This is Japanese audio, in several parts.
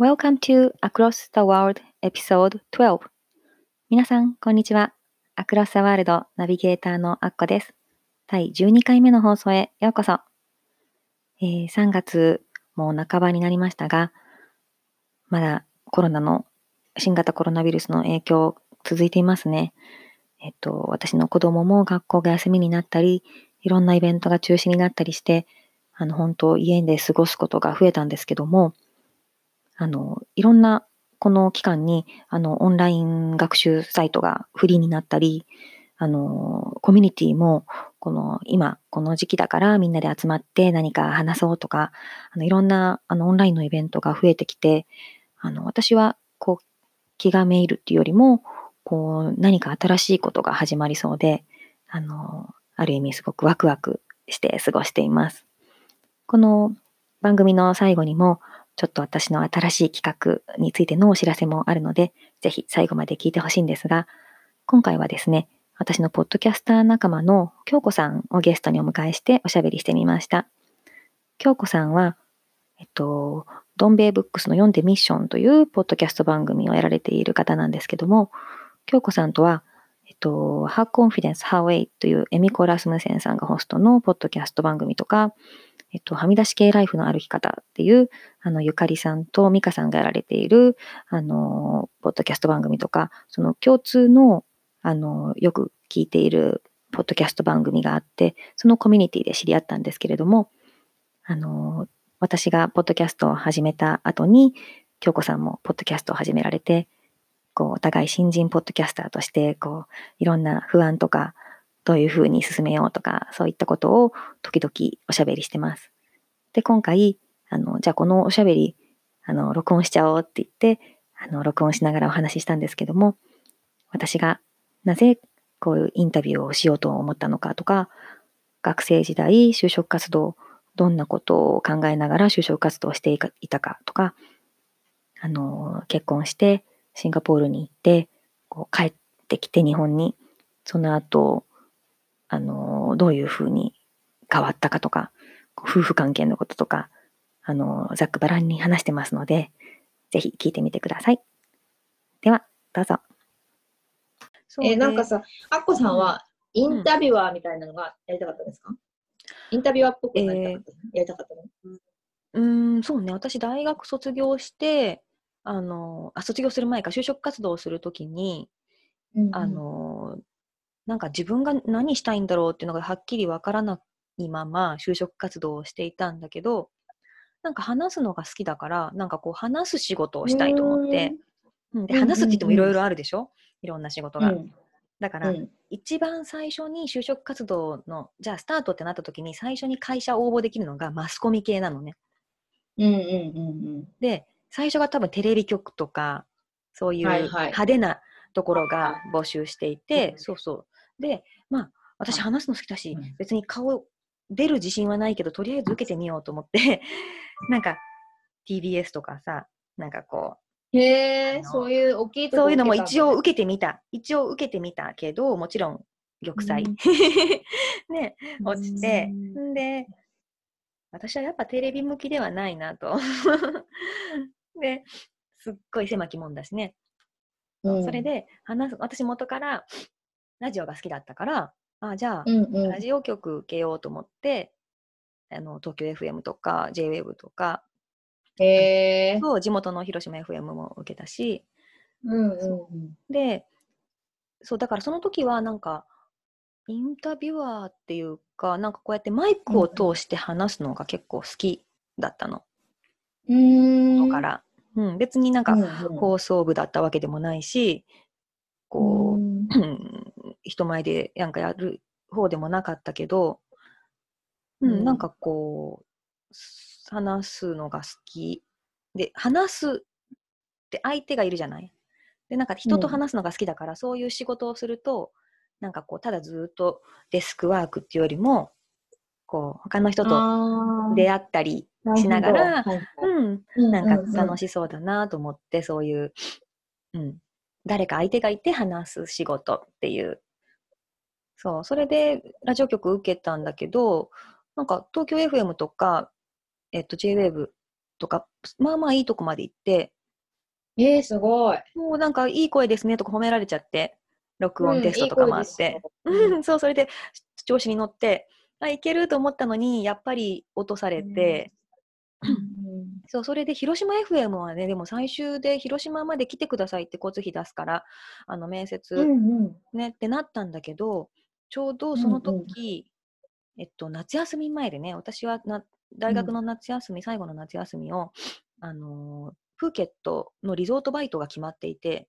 Welcome to Across the World Episode 12皆さん、こんにちは。アクロス・ザ・ワールドナビゲーターのアッコです。第12回目の放送へようこそ。えー、3月もう半ばになりましたが、まだコロナの、新型コロナウイルスの影響続いていますね。えっと、私の子供も学校が休みになったり、いろんなイベントが中止になったりして、あの、本当家で過ごすことが増えたんですけども、あの、いろんなこの期間に、あの、オンライン学習サイトがフリーになったり、あの、コミュニティも、この、今、この時期だからみんなで集まって何か話そうとか、あの、いろんな、あの、オンラインのイベントが増えてきて、あの、私は、こう、気がめいるっていうよりも、こう、何か新しいことが始まりそうで、あの、ある意味すごくワクワクして過ごしています。この番組の最後にも、ちょっと私の新しい企画についてのお知らせもあるので、ぜひ最後まで聞いてほしいんですが、今回はですね、私のポッドキャスター仲間の京子さんをゲストにお迎えしておしゃべりしてみました。京子さんは、えっと、ドンベイブックスの読んでミッションというポッドキャスト番組をやられている方なんですけども、京子さんとは、えっと、How Confidence How Way というエミコ・ラスムセンさんがホストのポッドキャスト番組とか、えっと、はみ出し系ライフの歩き方っていう、あの、ゆかりさんと美香さんがやられている、あの、ポッドキャスト番組とか、その共通の、あの、よく聞いているポッドキャスト番組があって、そのコミュニティで知り合ったんですけれども、あの、私がポッドキャストを始めた後に、京子さんもポッドキャストを始められて、こう、お互い新人ポッドキャスターとして、こう、いろんな不安とか、どういうふうに進めようとか、そういったことを時々おしゃべりしてます。で、今回、あの、じゃあこのおしゃべり、あの、録音しちゃおうって言って、あの、録音しながらお話ししたんですけども、私がなぜこういうインタビューをしようと思ったのかとか、学生時代、就職活動、どんなことを考えながら就職活動をしていたかとか、あの、結婚してシンガポールに行って、こう帰ってきて日本に、その後、あの、どういうふうに変わったかとか、夫婦関係のこととか、あの、ざっくばらんに話してますので、ぜひ聞いてみてください。では、どうぞ。えー、なんかさ、アッコさんはインタビュアーみたいなのがやりたかったですか、うん、インタビュアーっぽくなりたかった、えー、やりたかったの？うん、そうね。私、大学卒業して、あの、あ、卒業する前か、就職活動をするときに、うんうん、あの、なんか自分が何したいんだろうっていうのがはっきりわからないまま就職活動をしていたんだけど、なんか話すのが好きだから、なんかこう話す仕事をしたいと思って、うん、で話すって言ってもいろいろあるでしょ、いろんな仕事が。うん、だから、うん、一番最初に就職活動の、じゃあスタートってなった時に最初に会社応募できるのがマスコミ系なのね。うんうんうんうん、で、最初が多分テレビ局とか、そういう派手なところが募集していて、はいはい、そうそう。で、まあ、私話すの好きだし、別に顔出る自信はないけど、とりあえず受けてみようと思って なんか TBS とかさ、なんかこう、へえ、そういう大きいそういうのも一応受けてみた。一応受けてみたけど、もちろん玉砕。うん、ね、落ちて、んで、私はやっぱテレビ向きではないなと。で、すっごい狭きもんだしね。うん、それで話す、私元からラジオが好きだったから、あじゃあ、うんうん、ラジオ局受けようと思って、あの東京 FM とか JWAVE とか、えー、地元の広島 FM も受けたし、うんうん、でそうだからその時はなんかインタビュアーっていうかなんかこうやってマイクを通して話すのが結構好きだったの。うん、から、うん、別になんか放送部だったわけでもないし、こう、うん、人前でなんかやる方でもなかったけど、うん、なんかこう、話すのが好き。で、話すで相手がいるじゃない？でなんか人と話すのが好きだから、うん、そういう仕事をするとなんかこうただずっとデスクワークっていうよりもこう他の人と出会ったりしながら、うん、なんか楽しそうだなと思って、そういう、うん、誰か相手がいて話す仕事っていう。そう、それでラジオ局受けたんだけど、なんか東京 FM とか、えっと JWAVE とか、まあまあいいとこまで行って、えー、すごい。もうなんかいい声ですねとか褒められちゃって、録音テストとかもあって、うん、そう、それで調子に乗って、あ、いけると思ったのに、やっぱり落とされて、そう、それで広島 FM はね、でも最終で広島まで来てくださいって交通費出すから、あの面接、ね、うんうん、ってなったんだけど、ちょうどその時、うん。うん、えっと、夏休み前でね、私はな大学の夏休み、うん、最後の夏休みを、あのー、プーケットのリゾートバイトが決まっていて、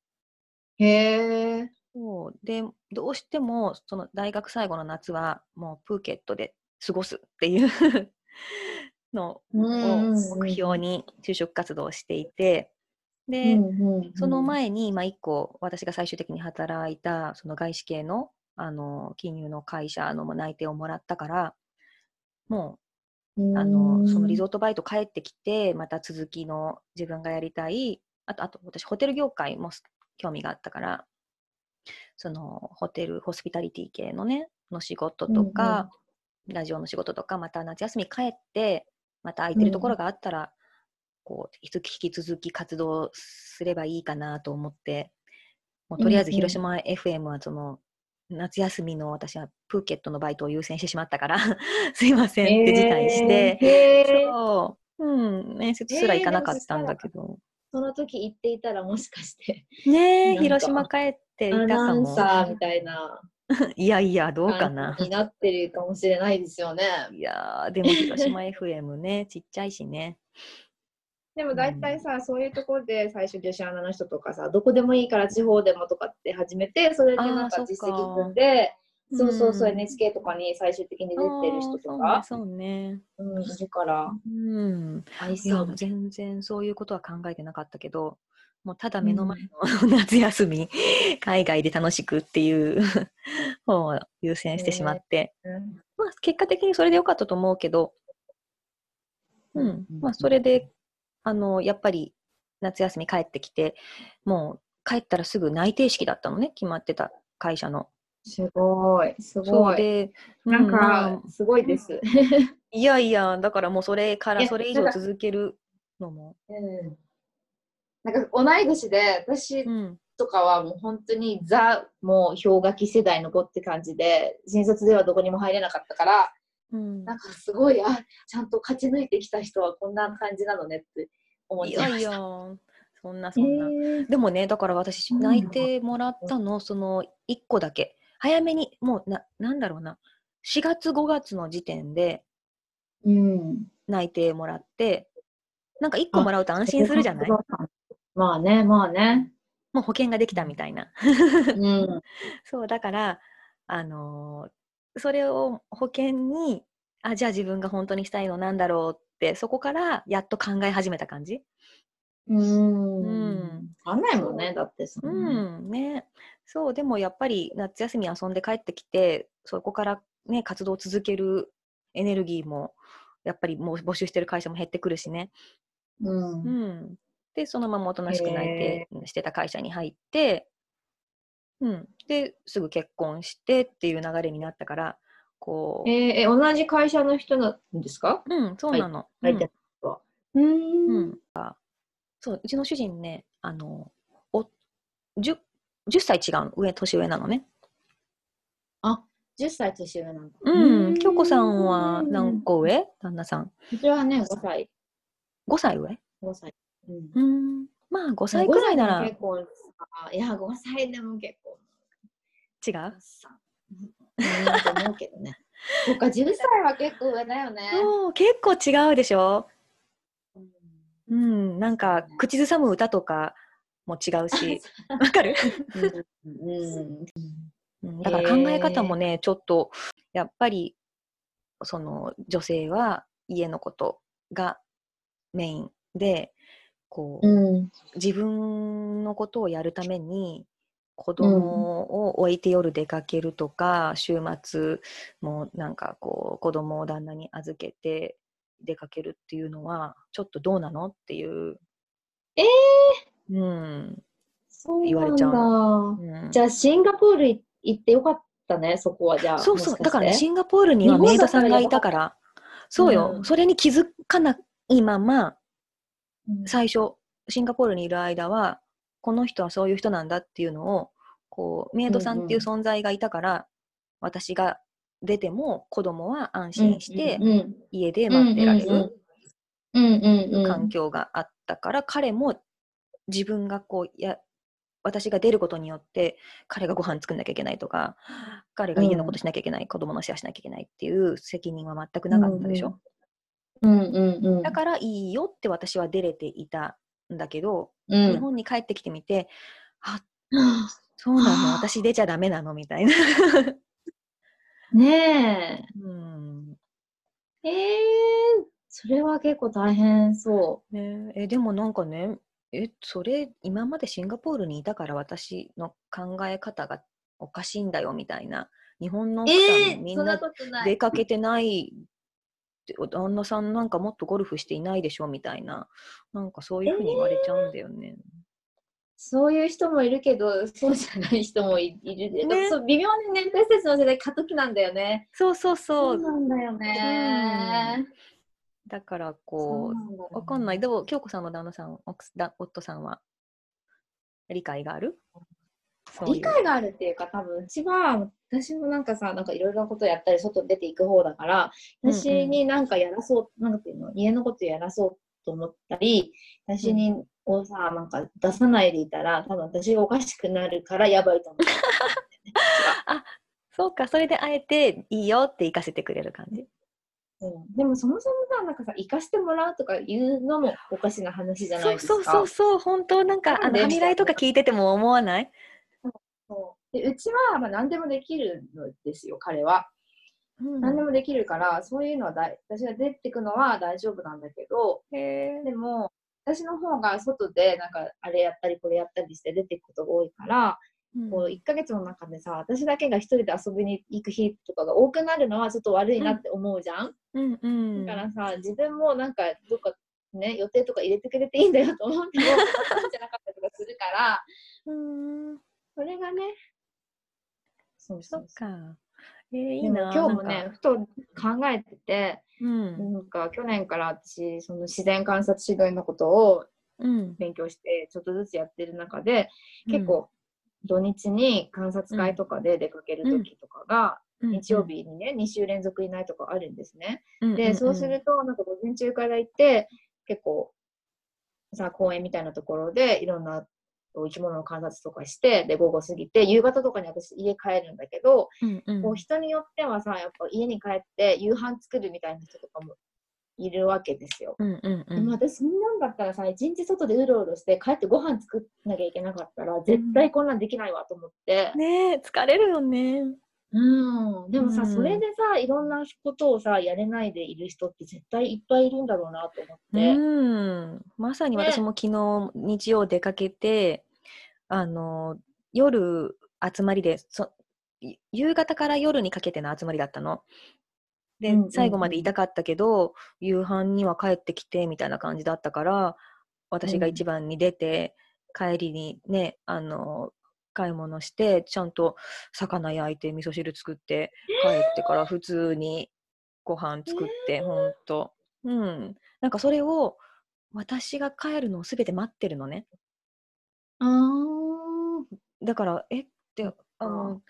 へえ。そうでどうしてもその大学最後の夏はもうプーケットで過ごすっていうのを目標に就職活動をしていて、で、その前に、まあ、1個私が最終的に働いたその外資系のあの金融の会社の内定をもらったからもうあのそのリゾートバイト帰ってきてまた続きの自分がやりたいあとあと私ホテル業界も興味があったからそのホテルホスピタリティ系のねの仕事とか、うんうん、ラジオの仕事とかまた夏休み帰ってまた空いてるところがあったら、うん、こう引き続き活動すればいいかなと思ってもうとりあえず広島 FM はその、夏休みの私はプーケットのバイトを優先してしまったから すいませんって辞退して、えー、そう、うん、面接すら行かなかったんだけど。えーその時行っていたらもしかしてねえ広島帰っていたかも。アナウンサーみたいな いやいやどうかな。になってるかもしれないですよね。いやでも広島 FM ね ちっちゃいしね。でも大体さ、うん、そういうところで最初女子アナの人とかさどこでもいいから地方でもとかって始めてそれでなんか実績積んでそうそうそう、うん、NHK とかに最終的に出てる人とか。そうね。うん、いるから。うん。いや、全然そういうことは考えてなかったけど、もうただ目の前の、夏休み、海外で楽しくっていう 方を優先してしまって、えー、まあ結果的にそれでよかったと思うけど、うん、まあそれで、あの、やっぱり夏休み帰ってきて、もう帰ったらすぐ内定式だったのね、決まってた会社の。すごい、すごい。で、なんか、まあ、すごいです。いやいや、だからもうそれからそれ以上続けるのも。うん、なんか同い年で、私とかはもう本当にザ、もう氷河期世代の子って感じで、新卒ではどこにも入れなかったから、うん、なんかすごい、あ、ちゃんと勝ち抜いてきた人はこんな感じなのねって思ってました。いやいや。そんなそんな、えー、でもねだから私内定もらったの、その1個だけ。早めに、もうな、なんだろうな、4月5月の時点で、内定もらって、なんか1個もらうと安心するじゃない？まあね、まあね。もう保険ができたみたいな。うん、そう、だから、あのー、それを保険に、あ、じゃあ自分が本当にしたいのなんだろうって、そこからやっと考え始めた感じ。うん。うん。わかんないもんね、だってさ。うん、ね。そう、でもやっぱり夏休み遊んで帰ってきて、そこからね、活動を続けるエネルギーも、やっぱりもう募集してる会社も減ってくるしね。うん。うん、で、そのままおとなしく内定してた会社に入って、うん。で、すぐ結婚してっていう流れになったから、こう。えー、同じ会社の人なんですか？うん、そうなの。はい、うん。うん。そう、うちの主人ね、あの、お、10 10歳違う上、年上なのね。あ、10歳年上なのうん。京子さんは何個上？旦那さん。うちはね、5歳。5歳上 ?5 歳。うん。まあ、5歳くらいなら。結構、いや、5歳でも結構。違う？う。ん、思うけどね。そっか、10歳は結構上だよね。結構違うでしょ。うん、なん。か、口ずさむ歌とか、も違うし、わかる、うん、だから考え方もね、ちょっと、やっぱり、その女性は家のことがメインで、こう、うん、自分のことをやるために子供を置いて夜出かけるとか、うん、週末もなんかこう子供を旦那に預けて出かけるっていうのはちょっとどうなのっていう。えー、うん。そう言われちゃう、うん、じゃあシンガポール行ってよかったねそこはじゃあそうそう。だからねシンガポールにはメイドさんがいたから。そうよ、うん、それに気づかないまま、最初シンガポールにいる間はこの人はそういう人なんだっていうのをこうメイドさんっていう存在がいたから、うんうん、私が出ても子供は安心して家で待ってられる環境があったから彼も自分がこうや私が出ることによって彼がご飯作んなきゃいけないとか彼が家のことしなきゃいけない、うん、子供の世話しなきゃいけないっていう責任は全くなかったでしょ、うんうんうん、だからいいよって私は出れていたんだけど、うん、日本に帰ってきてみてあ そうなの私出ちゃダメなのみたいなねえ。うん。えー、それは結構大変そう。ねえ、でもなんかね、え、それ、今までシンガポールにいたから私の考え方がおかしいんだよみたいな。日本の奥さんみんな出かけてない旦那さんなんかもっとゴルフしていないでしょみたいな、なんかそういうふうに言われちゃうんだよね。えーそういう人もいるけど、そうじゃない人もいる。ね、そう微妙にね、私たちの世代過渡期なんだよね。そうそうそう。そうなんだよね。うん、だからこう、ね、わかんない。でも、京子さんの旦那さん、夫さんは理解がある？理解があるっていうか、多分うちは、私もなんかさ、なんかいろいろなことやったり、外に出ていく方だから、私になんかやらそう、なんていうの、家のことやらそうと思ったり、私にをさ、なんか出さないでいたら、多分私がおかしくなるからやばいと思う。あ、そうか、それであえていいよって行かせてくれる感じ。うん、でもそもそもさ、なんかさ、行かしてもらうとか言うのもおかしな話じゃないですか。そうそうそう本当なんか、あの、はみらいとか聞いてても思わないそうでうちは、まあ、何でもできるのですよ、彼は。うん、何でもできるから、そういうのはだ私が出てくのは大丈夫なんだけど、でも、私の方が外でなんかあれやったりこれやったりして出ていくことが多いから、うん、こう1ヶ月の中でさ私だけが1人で遊びに行く日とかが多くなるのはちょっと悪いなって思うじゃん、うん。うん、だからさ自分もなんかどっかね予定とか入れてくれていいんだよと思ってもじゃなかったりとかするから。うん。それがねそうそうそう。えー、いいな今日もねふと考えてて、うん、なんか去年から私その自然観察指導のことを勉強してちょっとずつやってる中で、うん、結構土日に観察会とかで出かける時とかが、日曜日にね2週連続いないとかあるんですね。でそうするとなんか午前中から行って結構さ公園みたいなところでいろんな生き物の観察とかしてで午後過ぎて夕方とかに私家帰るんだけど、うんうん、こう人によってはさやっぱ家に帰って夕飯作るみたいな人とかもいるわけですよ。うんうんうん、でも私そんなんだったらさ一日外でうろうろして帰ってご飯作んなきゃいけなかったら絶対こんなんできないわと思って。うん、ね疲れるよね。うん、でもさ、うん、それでさいろんなことをさやれないでいる人って絶対いっぱいいるんだろうなと思って、うん、まさに私も昨日、ね、日曜出かけてあの夜集まりでそ夕方から夜にかけての集まりだったの。で、うんうん、最後までいたかったけど夕飯には帰ってきてみたいな感じだったから私が一番に出て、うん、帰りにねあの買い物してちゃんと魚焼いて味噌汁作って帰ってから普通にご飯作って、えー、ほんと。うん。なんかそれを私が帰るのを全て待ってるのね。あだからえ？ってあの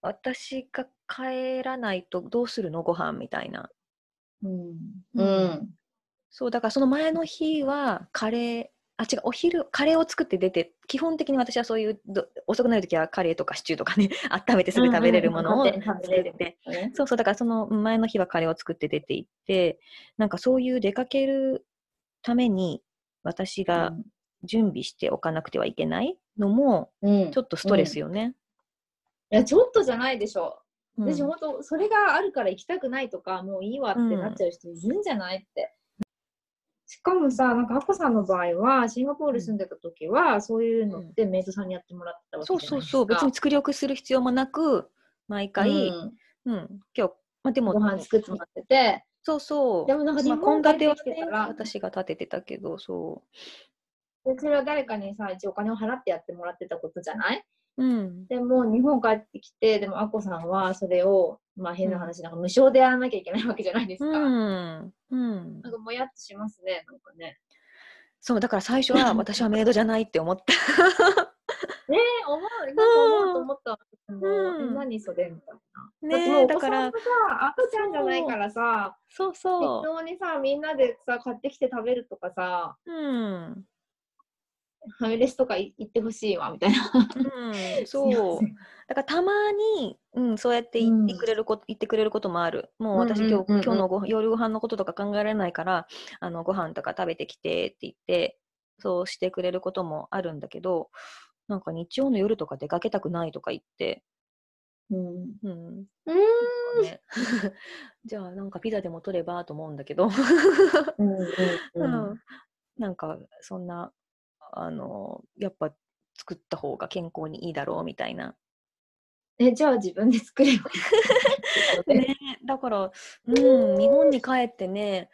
私が帰らないとどうするの？ご飯みたいな。うん、うん、そうだからその前の日はカレーあ違うお昼カレーを作って出て基本的に私はそういう遅くなる時はカレーとかシチューとかね 温めてすぐ食べれるものを作って、そうそうだからその前の日はカレーを作って出て行ってなんかそういう出かけるために私が準備しておかなくてはいけないのもちょっとストレスよね。うん、いやちょっとじゃないでしょ。私、本当それがあるから行きたくないとかもういいわってなっちゃう人いるんじゃないって。しかもさ、なんかアコさんの場合は、シンガポール住んでた時は、そういうのってメイドさんにやってもらったわけじゃないですか。そうそうそう、別に作り置きする必要もなく、毎回、うん、うん、今日、まあ、でも、ご飯作ってもらってて、そうそう。でもなんか日本帰ってきてたら、私が立ててたけど、そう。でそれは誰かにさ、一応お金を払ってやってもらってたことじゃない？うん、でも日本帰ってきて、でもアコさんはそれを、まあ変な話、なんか無償でやらなきゃいけないわけじゃないですか。うん。うん、なんかもやっとしますね、なんかね。そう、だから最初は 私はメイドじゃないって思った。ねえ、思う、今思うと思った。うん、何それみたいな。ねだから、赤ちゃんじゃないからさ、そうそう。適当にさ、みんなでさ、買ってきて食べるとかさ、うん。ファミレスとか行ってほしいわみたいな。うん、そう。だからたまに、うん、そうやって言ってくれること、うん、言ってくれることもある。もう私、今日、今日のご夜ご飯のこととか考えられないから、あのご飯とか食べてきてって言って、そうしてくれることもあるんだけど、なんか日曜の夜とか出かけたくないとか言って、うん。うん。ね、じゃあなんかピザでも取ればと思うんだけど、うん、うん、なんかそんなあのやっぱ作った方が健康にいいだろうみたいな。えじゃあ自分で作れば ね、だから、うん、日本に帰ってね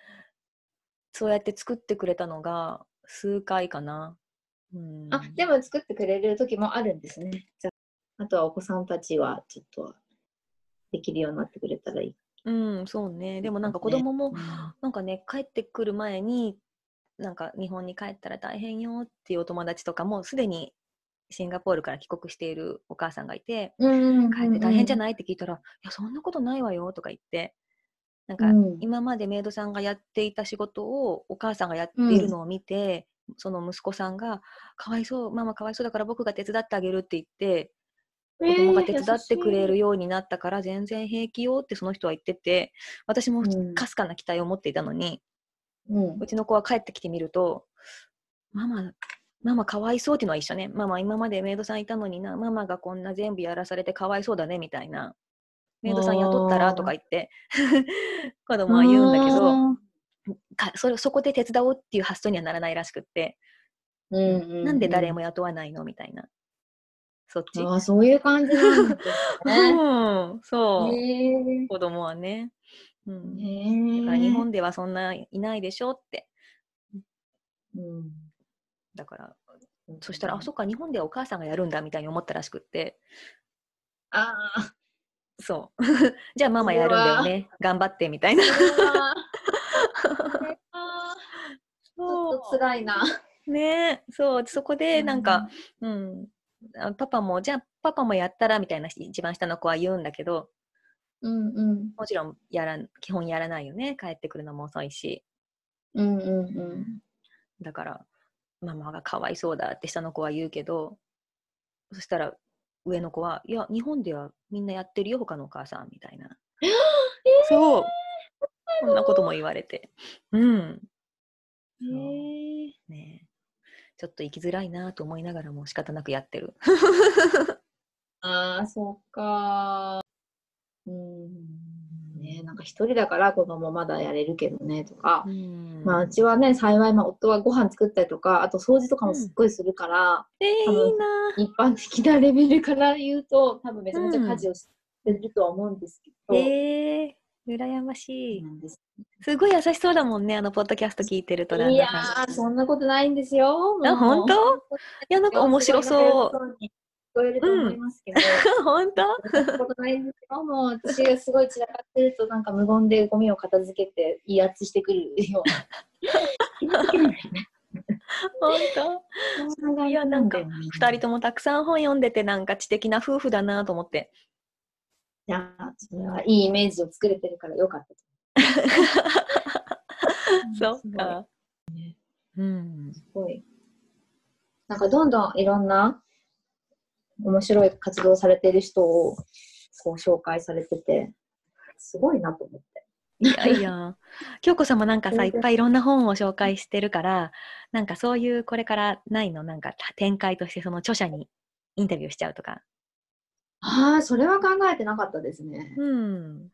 そうやって作ってくれたのが数回かな。うん、あでも作ってくれる時もあるんですね。じゃあとはお子さんたちはちょっとできるようになってくれたらいい。うん、そうね。でもなんか子供も、なんかね、帰ってくる前になんか日本に帰ったら大変よっていうお友達とかもすでにシンガポールから帰国しているお母さんがいて、帰って大変じゃないって聞いたら、いや、そんなことないわよとか言って、なんか、今までメイドさんがやっていた仕事をお母さんがやっているのを見て、うん、その息子さんが、かわいそう、ママかわいそうだから僕が手伝ってあげるって言って、子供が手伝ってくれるようになったから全然平気よってその人は言ってて、私もかすかな期待を持っていたのに、うん、うちの子は帰ってきてみると、ママ、ママかわいそうっていうのは一緒ね。ママ今までメイドさんいたのにな、ママがこんな全部やらされてかわいそうだねみたいな。メイドさん雇ったらとか言って 子供は言うんだけど、かそれそこで手伝おうっていう発想にはならないらしくって、うんうんうん、なんで誰も雇わないのみたいな。そっち。あそういう感じなんですね。うん、そう。子供はね。うん、だから日本ではそんないないでしょって。うん、だから、そしたら、あ、そっか、日本ではお母さんがやるんだみたいに思ったらしくって。ああ。そう。じゃあママやるんだよね。頑張ってみたいな。ちょっと辛いな。ねそう、そこでなんか、うん、うん、パパも、じゃあパパもやったらみたいな一番下の子は言うんだけど、うんうん、もちろんやら基本やらないよね。帰ってくるのも遅いし、うんうんうん、だからママがかわいそうだって下の子は言うけどそしたら上の子はいや日本ではみんなやってるよ他のお母さんみたいな、えー、そう。こんなことも言われて。うん。えー、ね。ちょっと生きづらいなと思いながらも仕方なくやってる。ああそっかうん。ね、なんか一人だから子供まだやれるけどねとか、うん、まあうちはね幸いまあ夫はご飯作ったりとかあと掃除とかもすっごいするから、うん、えー、いいな。一般的なレベルから 言うと多分めちゃめちゃ家事をしてるとは思うんですけど、うん、えー、羨ましい。す。ごい優しそうだもんねあのポッドキャスト聞いてるといやそんなことないんですよ。あ本当？いやなんか面白そうこえると思いますけど、うん、本当？ことないんですよ。もう私がすごい散らかってると、なんか無言でゴミを片付けて威圧してくるような。本当？いやなんか2人ともたくさん本読んでてなんか知的な夫婦だなと思って。いやそれはいいイメージを作れてるからよかった そっか。うん。すごい。なんかどんどんいろんな面白い活動されてる人をこう紹介されてて、すごいなと思って。いやいや、京子さんもなんかさ、いっぱいいろんな本を紹介してるから、なんかそういうこれからないの、なんか展開としてその著者にインタビューしちゃうとか。ああ、それは考えてなかったですね。うん。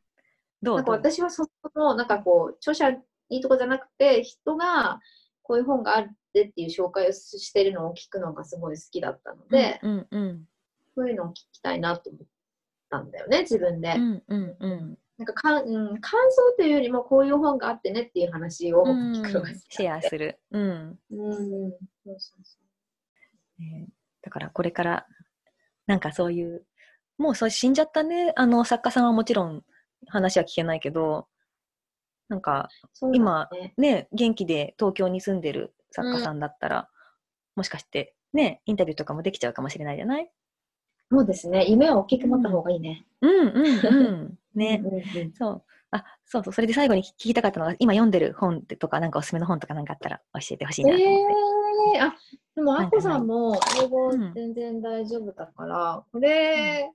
どう？なんか私はその、なんかこう、著者いいとこじゃなくて、人がこういう本があってっていう紹介をしてるのを聞くのがすごい好きだったので、うんうん、そういうのを聞きたいなと思ったんだよね自分で。うんうんうんなんかか、うん、感想というよりもこういう本があってねっていう話を聞くのが好き、シェアする。うん。うん。そうそうそう。ね、だからこれからなんかそういうもうそれ死んじゃったねあの作家さんはもちろん話は聞けないけどなんか、ね、今ね元気で東京に住んでる作家さんだったら、うん、もしかしてねインタビューとかもできちゃうかもしれないじゃない？そうですね。夢を大きく持った方がいいね。うんうんうん。ね、うんうん、そう。あそうそう。それで最後に聞きたかったのが今読んでる本とかなんかおすすめの本とかなんかあったら教えてほしいなと思って。えー、あでも、あこさんも英語全然大丈夫だから、これ、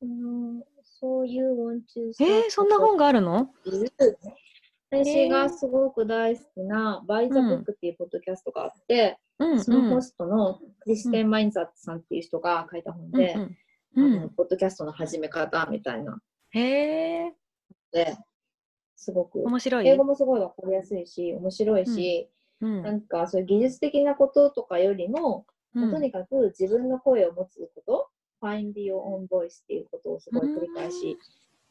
うん、そういう want to えー、そんな本があるの？私がすごく大好きな、バイザブックっていうポッドキャストがあって、うん、そのホストのクリステン・マインザッツさんっていう人が書いた本で、うんうん、あのポッドキャストの始め方みたいな。へえ。で、すごく。面白い。英語もすごいわかりやすいし、面白いし、うん、なんかそういう技術的なこととかよりも、うん、とにかく自分の声を持つこと、Find Your Own Voice っていうことをすごい繰り返し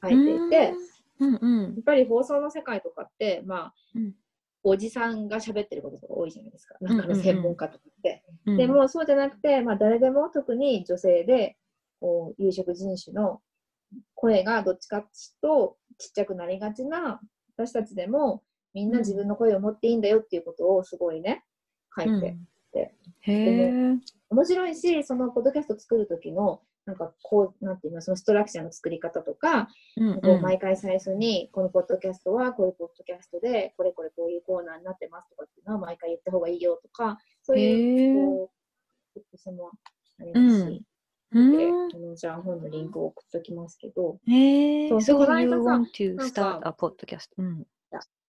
書いていて、うんうん、やっぱり放送の世界とかって、まあ、おじさんが喋ってることとか多いじゃないですか、なんかの専門家とかって。でもそうじゃなくて、まあ、誰でも特に女性でこう有色人種の声がどっちかとちっちゃくなりがちな私たちでもみんな自分の声を持っていいんだよっていうことをすごいね、書いて。て。うん、へ面白いし、そのポッドキャスト作る時の、なんかこう、なんていうの、そのストラクチャーの作り方とか、うんうん、こう毎回最初に、このポッドキャストはこういうポッドキャストで、これこれこういうコーナーになってますとかっていうのは毎回言った方がいいよとか、そういう、こう、その、ありますし。うん、で、このじゃあ本のリンクを送っておきますけど。へえ。そう、そう、you want to start a podcast? うん。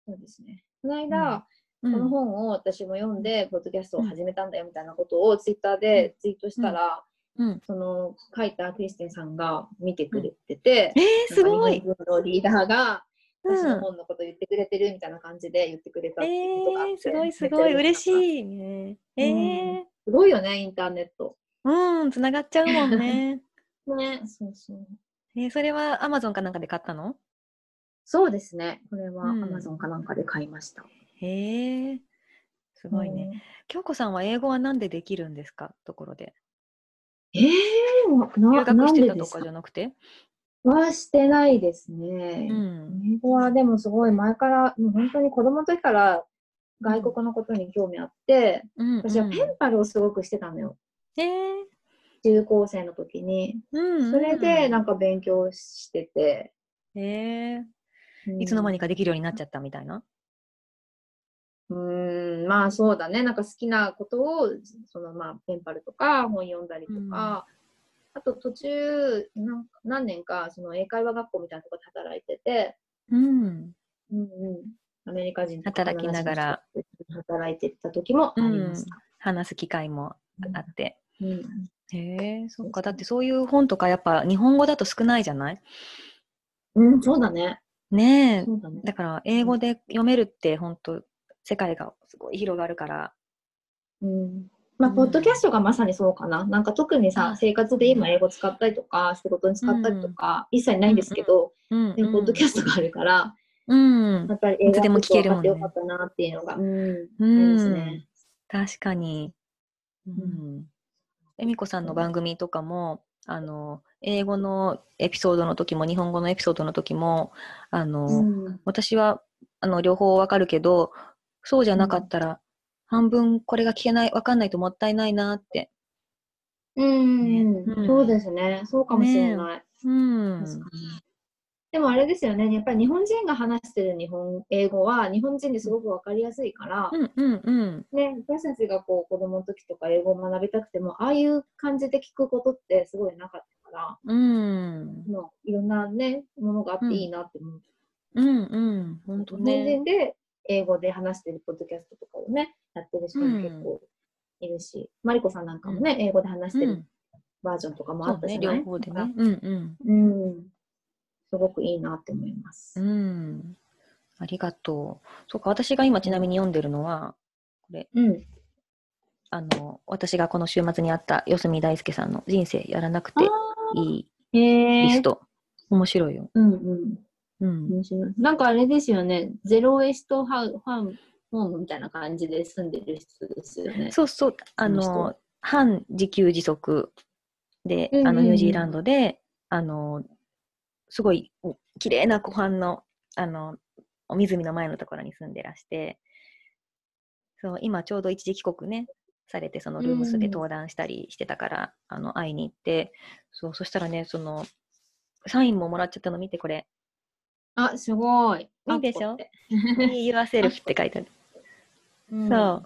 そうですね。この間、うん、この本を私も読んで、ポッドキャストを始めたんだよみたいなことをツイッターでツイートしたら、うん、その書いたクリステンさんが見てくれてて、うん、えー、すごいのリーダーが私の本のこと言ってくれてるみたいな感じで言ってくれたってことがあって、えー、すごいすごい嬉しいね。えー、すごいよね、インターネット。うん、つながっちゃうもんね。ね、そうそう。えー、それはアマゾンかなんかで買ったの？そうですね。これは Amazon かなんかで買いました。へえ、すごいね。京子さんは英語は何でできるんですか？ところで。ええー、な留学してたとかじゃなくて？はしてないですね。うん、英語はでもすごい前から、もう本当に子供の時から外国のことに興味あって、うん、私はペンパルをすごくしてたのよ。へ、えー、中高生の時に、うんうん、それでなんか勉強してて。へえー。いつの間にかできるようになっちゃったみたいな？うん、まあそうだね。なんか好きなことを、そのまあペンパルとか本読んだりとか、うん、あと途中なん何年かその英会話学校みたいなところで働いてて、うん、うんうん。アメリカ人と働きながら。働いてた時もありました。うん、話す機会もあって。うん、へえ、そっか。だってそういう本とかやっぱ日本語だと少ないじゃない？うん、そうだね。ねえ、だね。だから英語で読めるって本当世界がすごい広がるから。うん。まあ、ポッドキャストがまさにそうかな。なんか特にさ、生活で今英語使ったりとか、仕事に使ったりとか、一切ないんですけど、うんでポッドキャストがあるから、うん、やっぱり英語でも聞けるもん、ね、よかったなっていうのが、うん、うんね、確かに。うん。恵美子さんの番組とかも、あの、英語のエピソードの時も日本語のエピソードの時もあの、うん、私はあの両方わかるけどそうじゃなかったら、半分これが聞けないわかんないともったいないなって。うん、ね、そうですね。そうかもしれない。ね、うん。でもあれですよね、やっぱり日本人が話してる日本英語は日本人ですごく分かりやすいから、うんうんうん、ね、私たちがこう子供の時とか英語を学びたくても、ああいう感じで聞くことってすごいなかったから、うん、のいろんなね、ものがあっていいなって思う。うんうん、本当ね。日本人で英語で話してるポッドキャストとかをね、やってる人も結構いるし、うん、マリコさんなんかもね、英語で話してるバージョンとかもあったじゃない、ね、両方でね。うんうん。うんすごくいいなって思います。うん。ありがとう。そうか、私が今ちなみに読んでるのは、これ、うん、あの、私がこの週末に会った四隅大輔さんの人生やらなくていいリスト。面白いよ。うんうん。うん、面白い。なんかあれですよね、ゼロエストハウファンホームみたいな感じで住んでる人ですよね。そうそう、あの、半自給自足で、あのニュージーランドで、あの、すごい綺麗な湖畔の、あの、お湖の前のところに住んでらして、そう、今ちょうど一時帰国ね、されて、そのルームスで登壇したりしてたから、あの、会いに行って、そう、そしたらね、その、サインももらっちゃったの見て、これ。あ、すごい。いいでしょ ?Be yourself って書いてある。そ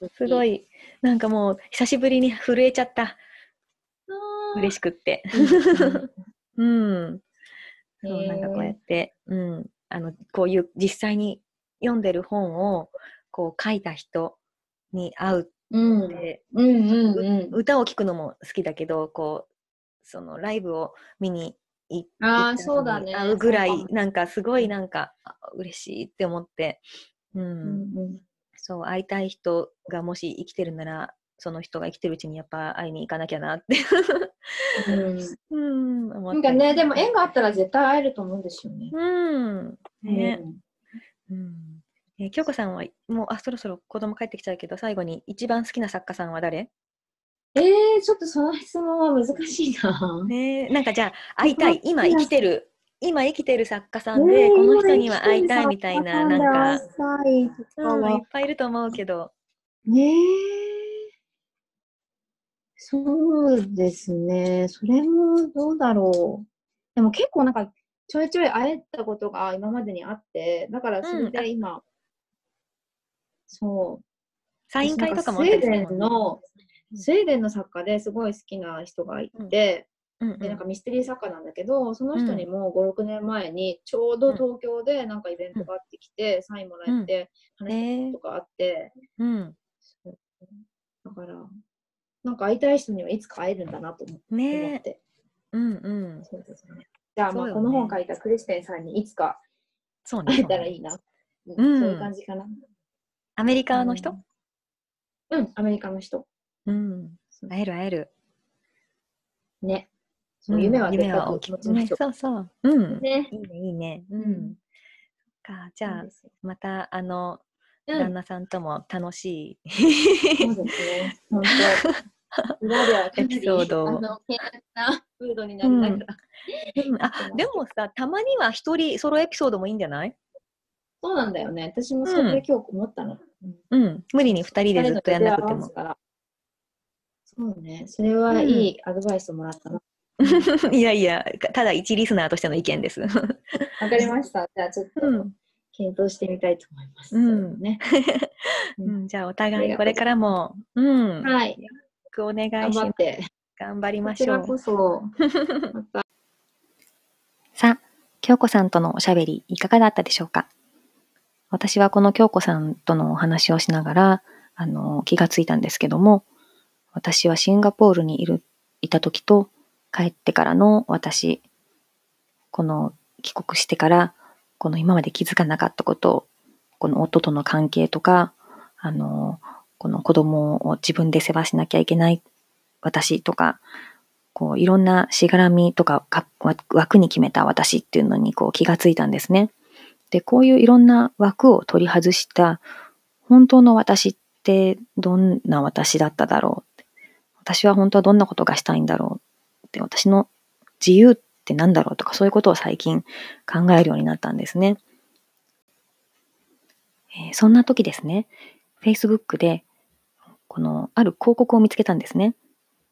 う。すごい、なんかもう、久しぶりに震えちゃった。嬉しくって。うん。そう、なんかこうやって、うん。あの、こういう実際に読んでる本を、こう書いた人に会ううん歌を聴くのも好きだけど、こう、そのライブを見に行あそうだね。会うぐらい、なんかすごいなんか、嬉しいって思って、うん。うんうん。そう会いたい人がもし生きてるならその人が生きてるうちにやっぱ会いに行かなきゃなって。うん、なんかねでも縁があったら絶対会えると思うんですよね。うん。ね、うん、えー、京子さんはもうあそろそろ子供帰ってきちゃうけど最後に一番好きな作家さんは誰？えー、ちょっとその質問は難しいな。ねなんかじゃあ会いたい今生きてる今生きてる作家さんで、この人には会いたいみたいな、なんか、うん、いっぱいいると思うけど。ねえ。そうですね。それもどうだろう。でも結構なんか、ちょいちょい会えたことが今までにあって、だからそれで今、うん、そう。サイン会とかもスウェーデンの、スウェーデンの作家ですごい好きな人がいて、うん。うん、でなんかミステリー作家なんだけどその人にも56年前にちょうど東京でなんかイベントがあってきて、うん、サインもらえて話とがあって、うん、だからなんか会いたい人にはいつか会えるんだなと思って。ね、うんうん。そうですね。じゃあ、まあ、この本書いたクリステンさんにいつか会えたらいいな。そう,、そういう感じかな。アメリカの人、うん、アメリカの人。うん。会える会える。ね。そう夢は夢は大きくね。そうそう。うん。ね。いいね、いいね。うん。か、じゃあ、また、あの、旦那さんとも楽しい。そうですね。本当。裏ではエピソードを。なフードになりながら。あ、でもさ、たまには一人ソロエピソードもいいんじゃない？そうなんだよね。私もそれで今日思ったの。うん。無理に二人でずっとやんなくても。そうね。それはいいアドバイスをもらったな。いやいや、ただ一リスナーとしての意見です。わかりました。じゃあちょっと、検討してみたいと思います。うんね うん、じゃあお互いこれからも、うん、はい、よろしくお願いします。頑張りましょう。こちらこそ。さあ、京子さんとのおしゃべりいかがだったでしょうか？私はこの京子さんとのお話をしながら、あの、気がついたんですけども、私はシンガポールにいる、いた時と、帰ってからの私、この帰国してから、この今まで気づかなかったこと、この夫との関係とか、あの、この子供を自分で世話しなきゃいけない私とか、こういろんなしがらみとか枠に決めた私っていうのにこう気がついたんですね。で、こういういろんな枠を取り外した本当の私ってどんな私だっただろう私は本当はどんなことがしたいんだろうって私の自由って何だろうとかそういうことを最近考えるようになったんですね。えー、そんな時ですね、Facebook でこのある広告を見つけたんですね。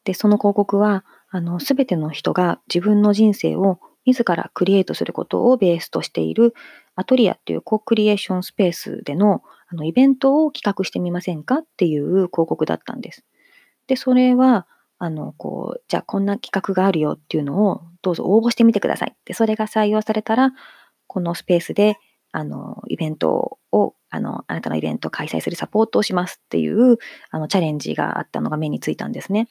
で、その広告はあの全ての人が自分の人生を自らクリエイトすることをベースとしているアトリアっていうコークリエーションスペースでのあのイベントを企画してみませんかっていう広告だったんです。で、それはあの、こう、じゃあこんな企画があるよっていうのをどうぞ応募してみてください。で、それが採用されたら、このスペースで、あの、イベントを、あの、あなたのイベントを開催するサポートをしますっていう、あの、チャレンジがあったのが目についたんですね。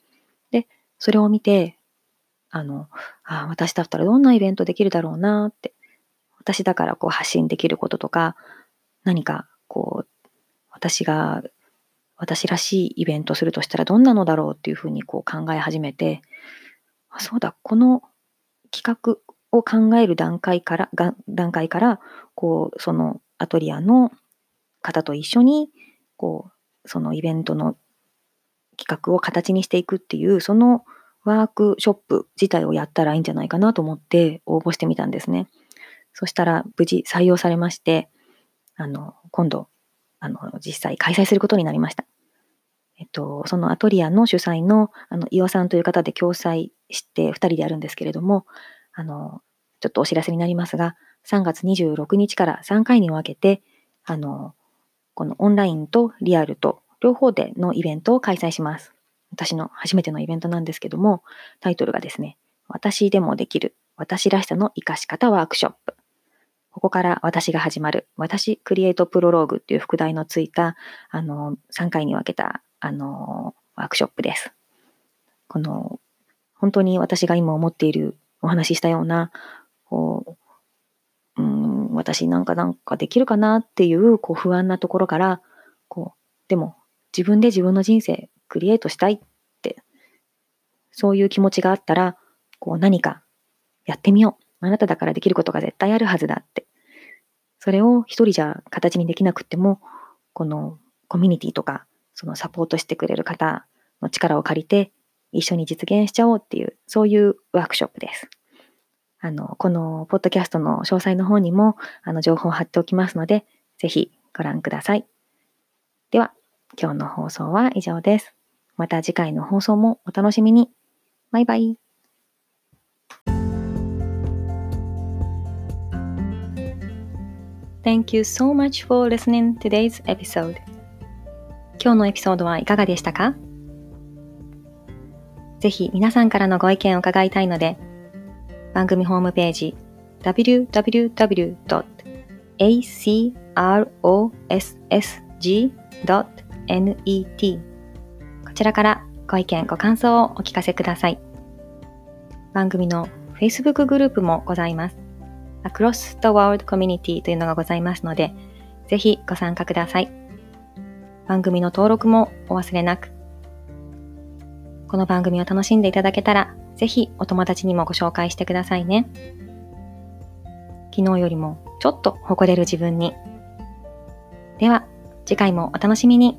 で、それを見て、あの、あ私だったらどんなイベントできるだろうなって。私だからこう発信できることとか、何かこう、私が、私らしいイベントするとしたらどんなのだろうっていうふうにこう考え始めて、あそうだ、この企画を考える段階から、が段階から、こう、そのアトリアの方と一緒に、こう、そのイベントの企画を形にしていくっていう、そのワークショップ自体をやったらいいんじゃないかなと思って応募してみたんですね。そしたら無事採用されまして、あの、今度、あの、実際開催することになりました。えっと、そのアトリアの主催の、あの、岩さんという方で共催して2人でやるんですけれども、あの、ちょっとお知らせになりますが、3月26日から3回に分けて、あの、このオンラインとリアルと両方でのイベントを開催します。私の初めてのイベントなんですけども、タイトルがですね、私でもできる私らしさの活かし方ワークショップ。ここから私が始まる、私クリエイトプロローグっていう副題のついた、あの、3回に分けた、あの、ワークショップです。この、本当に私が今思っている、お話ししたような、こう、うん、私なんかなんかできるかなっていう、こう、不安なところから、こう、でも、自分で自分の人生クリエイトしたいって、そういう気持ちがあったら、こう何かやってみよう。あなただからできることが絶対あるはずだって。それを一人じゃ形にできなくても、このコミュニティとか、そのサポートしてくれる方の力を借りて、一緒に実現しちゃおうっていう、そういうワークショップです。あの、このポッドキャストの詳細の方にも、あの、情報を貼っておきますので、ぜひご覧ください。では、今日の放送は以上です。また次回の放送もお楽しみに。バイバイ。Thank you so much for listening today's episode. 今日のエピソードはいかがでしたか？ぜひ皆さんからのご意見を伺いたいので、番組ホームページ www.acrossg.net こちらからご意見、ご感想をお聞かせください。番組の Facebook グループもございます。Across the World Community というのがございますので、ぜひご参加ください。番組の登録もお忘れなく。この番組を楽しんでいただけたら、ぜひお友達にもご紹介してくださいね。昨日よりもちょっと誇れる自分に。では、次回もお楽しみに。